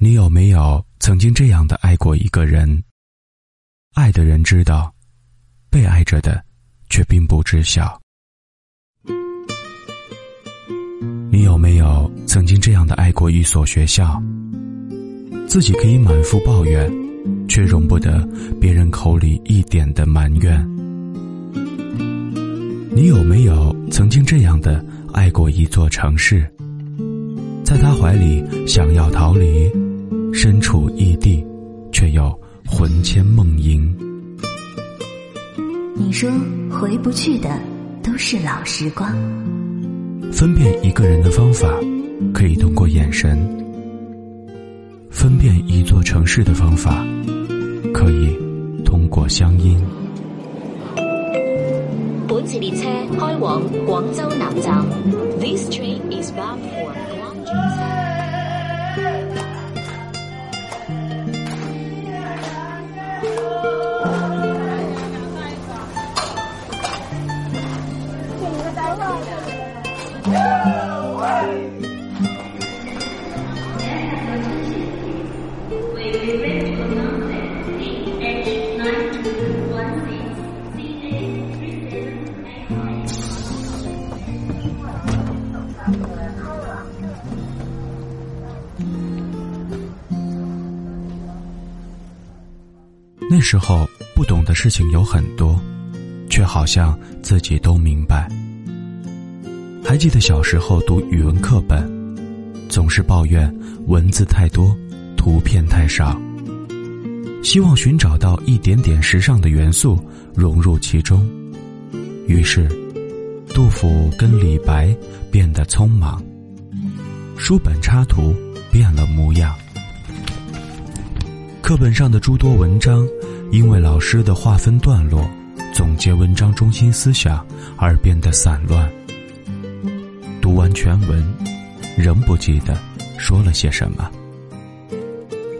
你有没有曾经这样的爱过一个人？爱的人知道，被爱着的却并不知晓。你有没有曾经这样的爱过一所学校？自己可以满腹抱怨，却容不得别人口里一点的埋怨。你有没有曾经这样的爱过一座城市？在他怀里想要逃离。身处异地，却又魂牵梦萦。你说回不去的都是老时光。分辨一个人的方法，可以通过眼神；分辨一座城市的方法，可以通过乡音。本次列车开往广州南站，This train is bound for Guangzhou. 那时候不懂的事情有很多，却好像自己都明白。还记得小时候读语文课本，总是抱怨文字太多，图片太少，希望寻找到一点点时尚的元素融入其中。于是，杜甫跟李白变得匆忙，书本插图变了模样。课本上的诸多文章，因为老师的划分段落、总结文章中心思想而变得散乱。读完全文，仍不记得说了些什么。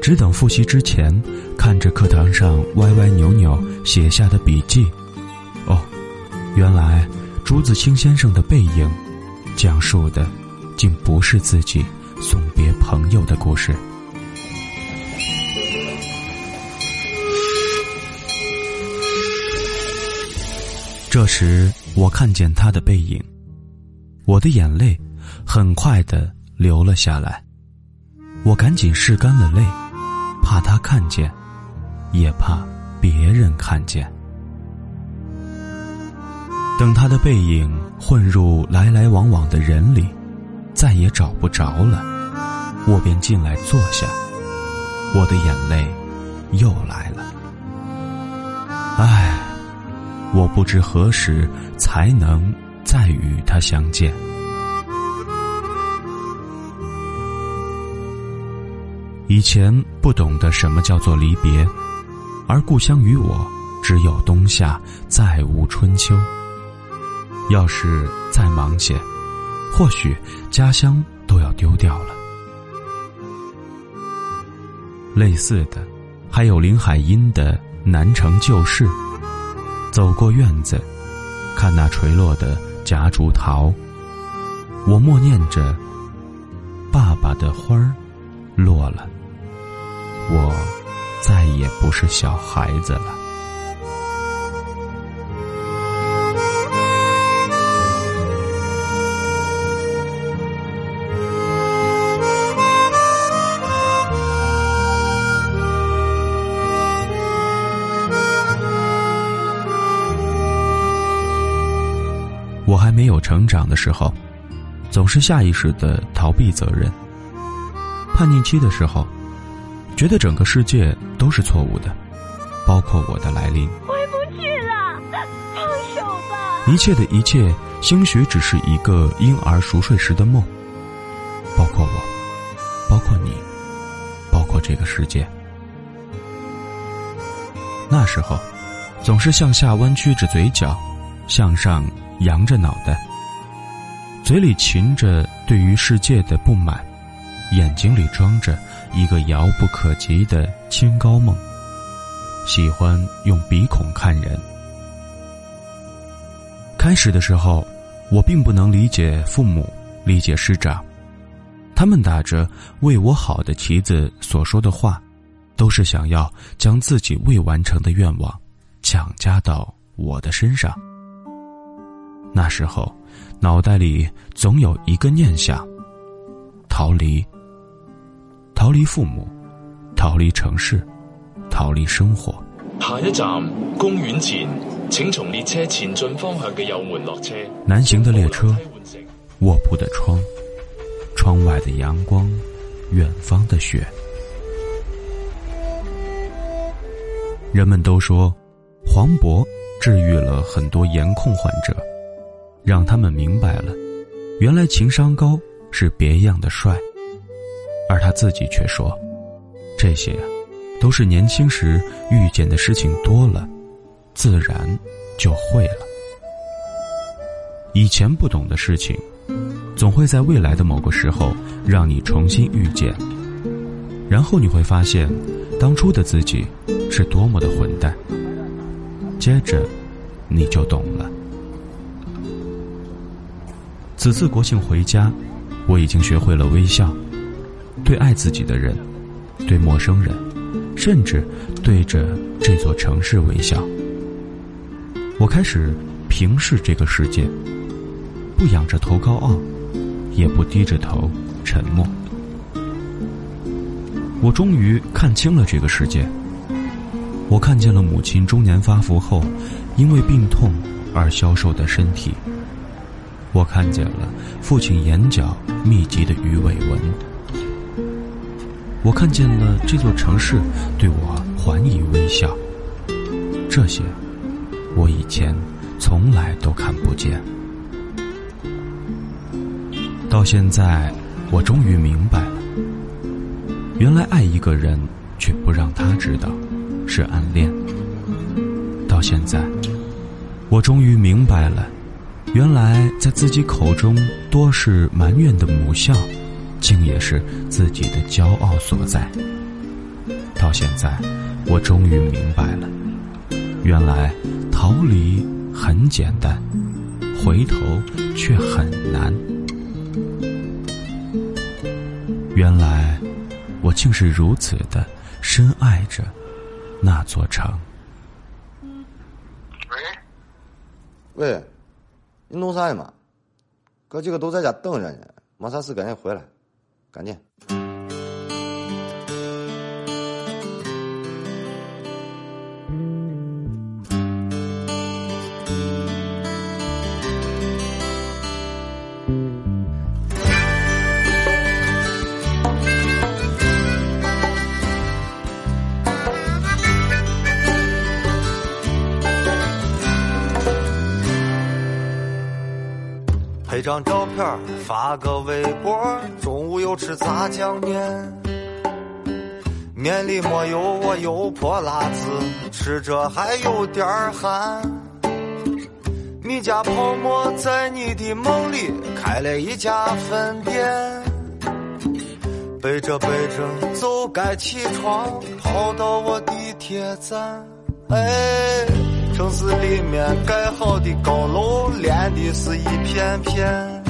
只等复习之前，看着课堂上歪歪扭扭写下的笔记，哦，原来朱自清先生的背影，讲述的，竟不是自己送别朋友的故事。这时，我看见他的背影，我的眼泪很快的流了下来。我赶紧拭干了泪，怕他看见，也怕别人看见。等他的背影混入来来往往的人里，再也找不着了，我便进来坐下。我的眼泪又来了，唉。我不知何时才能再与他相见。以前不懂得什么叫做离别，而故乡与我只有冬夏，再无春秋。要是再忙些，或许家乡都要丢掉了。类似的，还有林海音的《南城旧事》。走过院子，看那垂落的夹竹桃，我默念着：“爸爸的花儿落了，我再也不是小孩子了。”还没有成长的时候，总是下意识的逃避责任。叛逆期的时候，觉得整个世界都是错误的，包括我的来临。回不去了，放手吧。一切的一切，兴许只是一个婴儿熟睡时的梦。包括我，包括你，包括这个世界。那时候，总是向下弯曲着嘴角，向上。扬着脑袋，嘴里噙着对于世界的不满，眼睛里装着一个遥不可及的清高梦。喜欢用鼻孔看人。开始的时候，我并不能理解父母，理解师长，他们打着为我好的旗子所说的话，都是想要将自己未完成的愿望强加到我的身上。那时候，脑袋里总有一个念想：逃离，逃离父母，逃离城市，逃离生活。下一站公园前，请从列车前进方向嘅右门落车。南行的列车，卧铺的窗，窗外的阳光，远方的雪。人们都说，黄渤治愈了很多颜控患者，让他们明白了，原来情商高是别样的帅。而他自己却说，这些呀。都是年轻时遇见的事情多了，自然就会了。以前不懂的事情，总会在未来的某个时候让你重新遇见，然后你会发现，当初的自己是多么的混蛋。接着，你就懂了。此次国庆回家，我已经学会了微笑，对爱自己的人，对陌生人。甚至对着这座城市微笑。我开始平视这个世界，不仰着头高傲，也不低着头沉默。我终于看清了这个世界。我看见了母亲中年发福后，因为病痛而消瘦的身体。我看见了父亲眼角密集的鱼尾纹。我看见了这座城市对我还以微笑，这些我以前从来都看不见。到现在，我终于明白了，原来爱一个人却不让他知道是暗恋。到现在，我终于明白了，原来在自己口中多是埋怨的母校。竟也是自己的骄傲所在。到现在，我终于明白了，原来逃离很简单，回头却很难。原来，我竟是如此的深爱着那座城。喂，喂，你弄啥呢嘛？哥几个都在家等着呢，没啥事赶紧回来。赶紧。拍张照片发个微博，中午又吃炸酱面，面里没有我油泼辣子，吃着还有点寒。你家泡沫在你的梦里开了一家分店，背着背着就该起床，跑到我地铁站，哎。城市里面盖好的高楼，连的是一片片。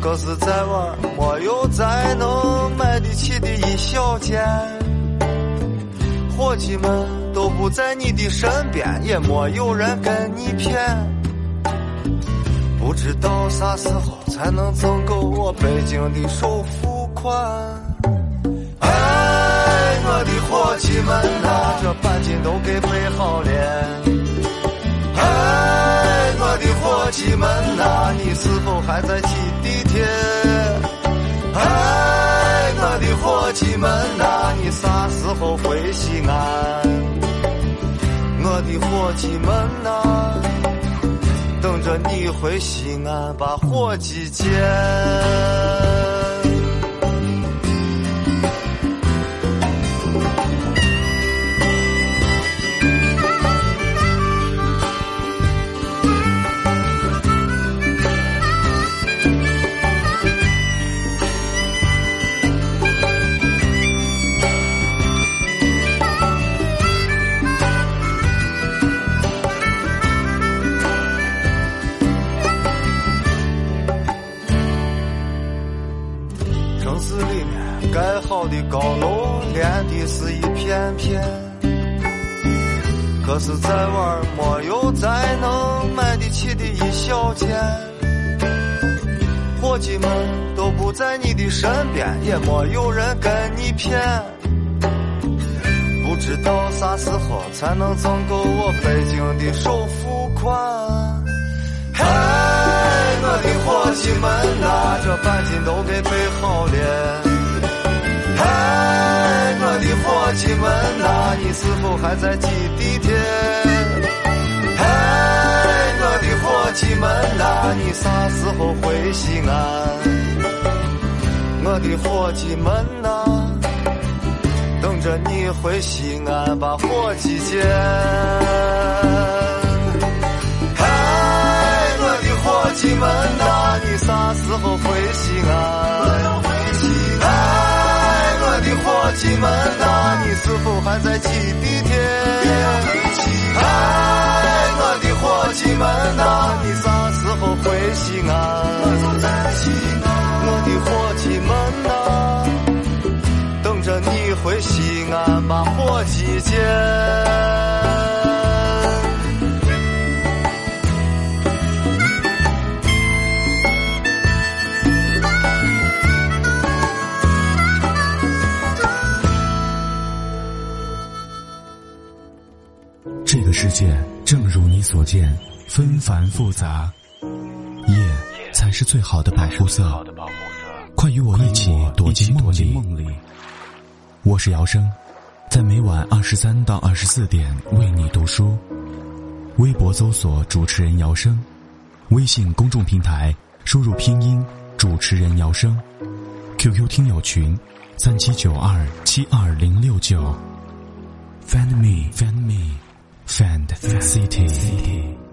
可是，在玩没有再能买得起的一小间。伙计们都不在你的身边，也没有人跟你骗。不知道啥时候才能挣够我北京的首付款。哎我的伙计们呐，这半斤都给备好了。哎，我的伙计们呐，你是否还在挤地铁？哎，我的伙计们呐，你啥时候回西安？我的伙计们呐，等着你回西安把伙计见。的高楼连的是一片片，可是再玩没有再能买得起的一小间。伙计们都不在你的身边，也没有人跟你骗。不知道啥时候才能挣够我北京的首付款。嗨，我的伙计们呐，这半斤都给备好了。嗨，我的伙计们呐，你是否还在挤地铁？嗨，我的伙计们呐，你啥时候回西安？我的伙计们呐。等着你回西安把伙计见。嗨，我的伙计们呐，你啥时候回西安？伙计们呐，你是否还在挤地铁？哎，我的伙计们呐，你啥时候回西安？我的伙计们呐。等着你回西安把伙计见。世界正如你所见，纷繁复杂，夜才是最好的保护色。快与我一起躲进梦里。我是姚生，在每晚二十三到二十四点为你读书。微博搜索主持人姚生，微信公众平台输入拼音主持人姚生，QQ 听友群三七九二七二零六九。Find me, find me, Sand City.